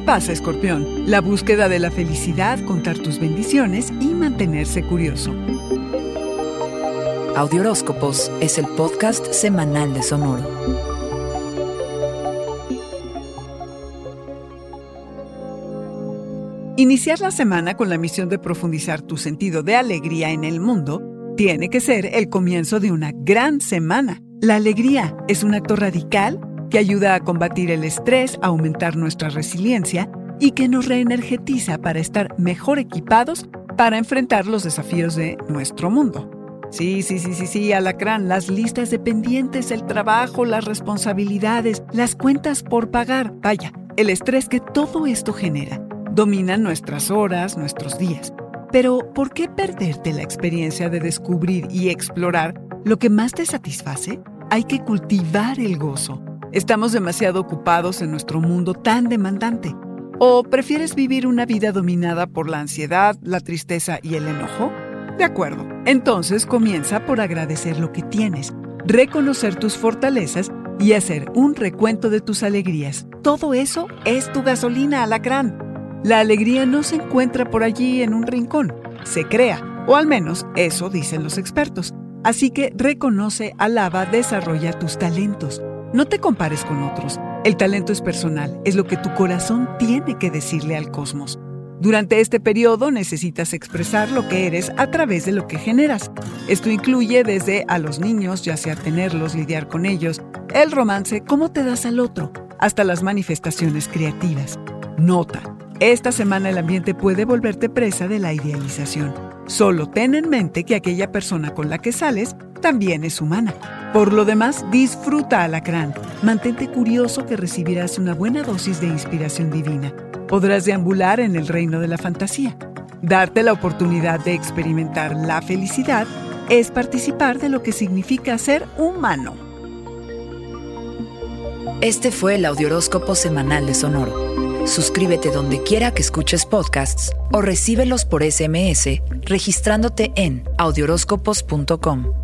pasa, escorpión? La búsqueda de la felicidad, contar tus bendiciones y mantenerse curioso. Audioróscopos es el podcast semanal de Sonoro. Iniciar la semana con la misión de profundizar tu sentido de alegría en el mundo tiene que ser el comienzo de una gran semana. La alegría es un acto radical que ayuda a combatir el estrés, a aumentar nuestra resiliencia y que nos reenergetiza para estar mejor equipados para enfrentar los desafíos de nuestro mundo. Sí, sí, sí, sí, sí, alacrán, las listas de pendientes, el trabajo, las responsabilidades, las cuentas por pagar, vaya, el estrés que todo esto genera, dominan nuestras horas, nuestros días. Pero, ¿por qué perderte la experiencia de descubrir y explorar lo que más te satisface? Hay que cultivar el gozo. Estamos demasiado ocupados en nuestro mundo tan demandante. ¿O prefieres vivir una vida dominada por la ansiedad, la tristeza y el enojo? De acuerdo. Entonces comienza por agradecer lo que tienes, reconocer tus fortalezas y hacer un recuento de tus alegrías. Todo eso es tu gasolina alacrán. La alegría no se encuentra por allí en un rincón, se crea, o al menos eso dicen los expertos. Así que reconoce, alaba, desarrolla tus talentos. No te compares con otros. El talento es personal, es lo que tu corazón tiene que decirle al cosmos. Durante este periodo necesitas expresar lo que eres a través de lo que generas. Esto incluye desde a los niños, ya sea tenerlos, lidiar con ellos, el romance, cómo te das al otro, hasta las manifestaciones creativas. Nota, esta semana el ambiente puede volverte presa de la idealización. Solo ten en mente que aquella persona con la que sales también es humana. Por lo demás, disfruta alacrán. Mantente curioso que recibirás una buena dosis de inspiración divina. Podrás deambular en el reino de la fantasía. Darte la oportunidad de experimentar la felicidad es participar de lo que significa ser humano. Este fue el Audioróscopo Semanal de Sonoro. Suscríbete donde quiera que escuches podcasts o recíbelos por SMS registrándote en audioróscopos.com.